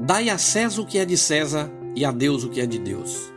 Dai a César o que é de César e a Deus o que é de Deus.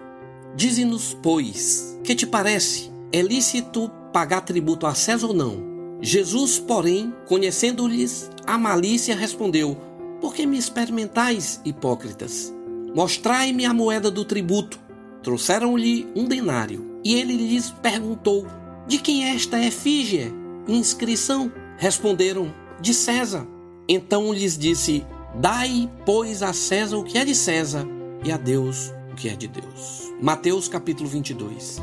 Dize-nos, pois, que te parece? É lícito pagar tributo a César ou não? Jesus, porém, conhecendo-lhes a malícia, respondeu: Por que me experimentais, hipócritas? Mostrai-me a moeda do tributo. Trouxeram-lhe um denário, e ele lhes perguntou: De quem é esta efígie? Inscrição? Responderam: De César. Então lhes disse: Dai, pois, a César o que é de César, e a Deus o que é de Deus. Mateus capítulo 22.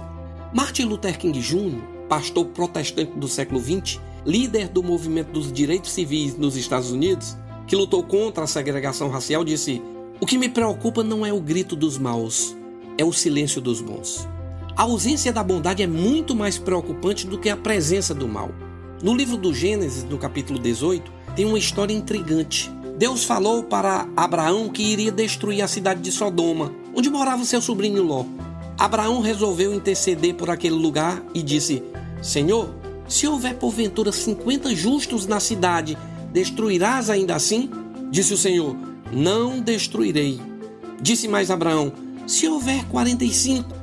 Martin Luther King Jr., pastor protestante do século XX, líder do movimento dos direitos civis nos Estados Unidos, que lutou contra a segregação racial, disse: O que me preocupa não é o grito dos maus, é o silêncio dos bons. A ausência da bondade é muito mais preocupante do que a presença do mal. No livro do Gênesis, no capítulo 18, tem uma história intrigante. Deus falou para Abraão que iria destruir a cidade de Sodoma, onde morava seu sobrinho Ló. Abraão resolveu interceder por aquele lugar e disse: Senhor, se houver porventura cinquenta justos na cidade, destruirás ainda assim? Disse o Senhor: Não destruirei. Disse mais Abraão: Se houver quarenta e cinco,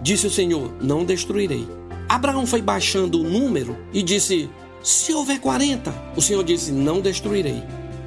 disse o Senhor: Não destruirei. Abraão foi baixando o número e disse: Se houver quarenta, o Senhor disse: Não destruirei.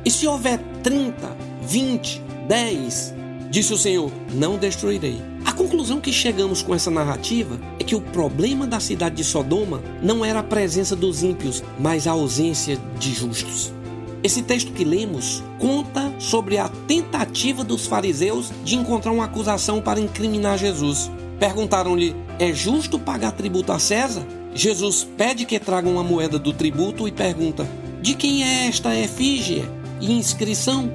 E se houver trinta, vinte, dez, disse o Senhor: Não destruirei. A conclusão que chegamos com essa narrativa é que o problema da cidade de Sodoma não era a presença dos ímpios, mas a ausência de justos. Esse texto que lemos conta sobre a tentativa dos fariseus de encontrar uma acusação para incriminar Jesus. Perguntaram-lhe: é justo pagar tributo a César? Jesus pede que tragam uma moeda do tributo e pergunta: de quem é esta efígie e inscrição?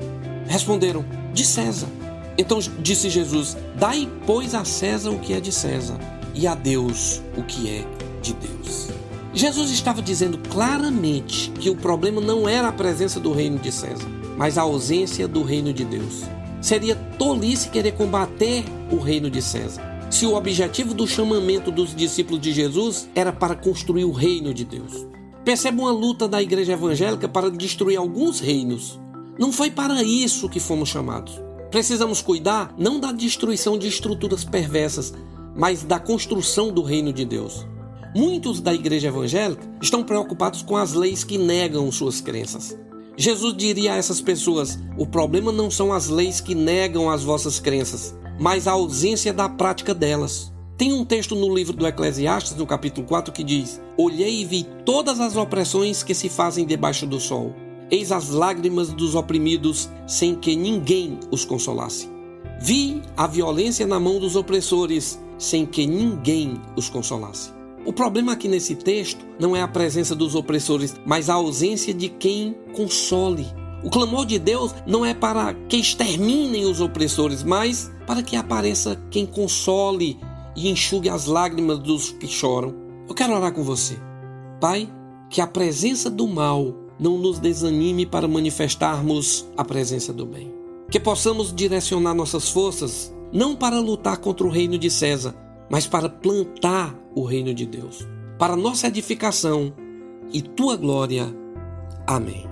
Responderam: de César. Então disse Jesus: Dai, pois, a César o que é de César, e a Deus o que é de Deus. Jesus estava dizendo claramente que o problema não era a presença do reino de César, mas a ausência do reino de Deus. Seria tolice querer combater o reino de César, se o objetivo do chamamento dos discípulos de Jesus era para construir o reino de Deus. Perceba uma luta da igreja evangélica para destruir alguns reinos. Não foi para isso que fomos chamados. Precisamos cuidar não da destruição de estruturas perversas, mas da construção do reino de Deus. Muitos da igreja evangélica estão preocupados com as leis que negam suas crenças. Jesus diria a essas pessoas: o problema não são as leis que negam as vossas crenças, mas a ausência da prática delas. Tem um texto no livro do Eclesiastes, no capítulo 4, que diz: Olhei e vi todas as opressões que se fazem debaixo do sol Eis as lágrimas dos oprimidos, sem que ninguém os consolasse. Vi a violência na mão dos opressores, sem que ninguém os consolasse. O problema aqui nesse texto não é a presença dos opressores, mas a ausência de quem console. O clamor de Deus não é para que exterminem os opressores, mas para que apareça quem console e enxugue as lágrimas dos que choram. Eu quero orar com você. Pai, que a presença do mal não nos desanime para manifestarmos a presença do bem. Que possamos direcionar nossas forças não para lutar contra o reino de César, mas para plantar o reino de Deus, para nossa edificação e tua glória. Amém.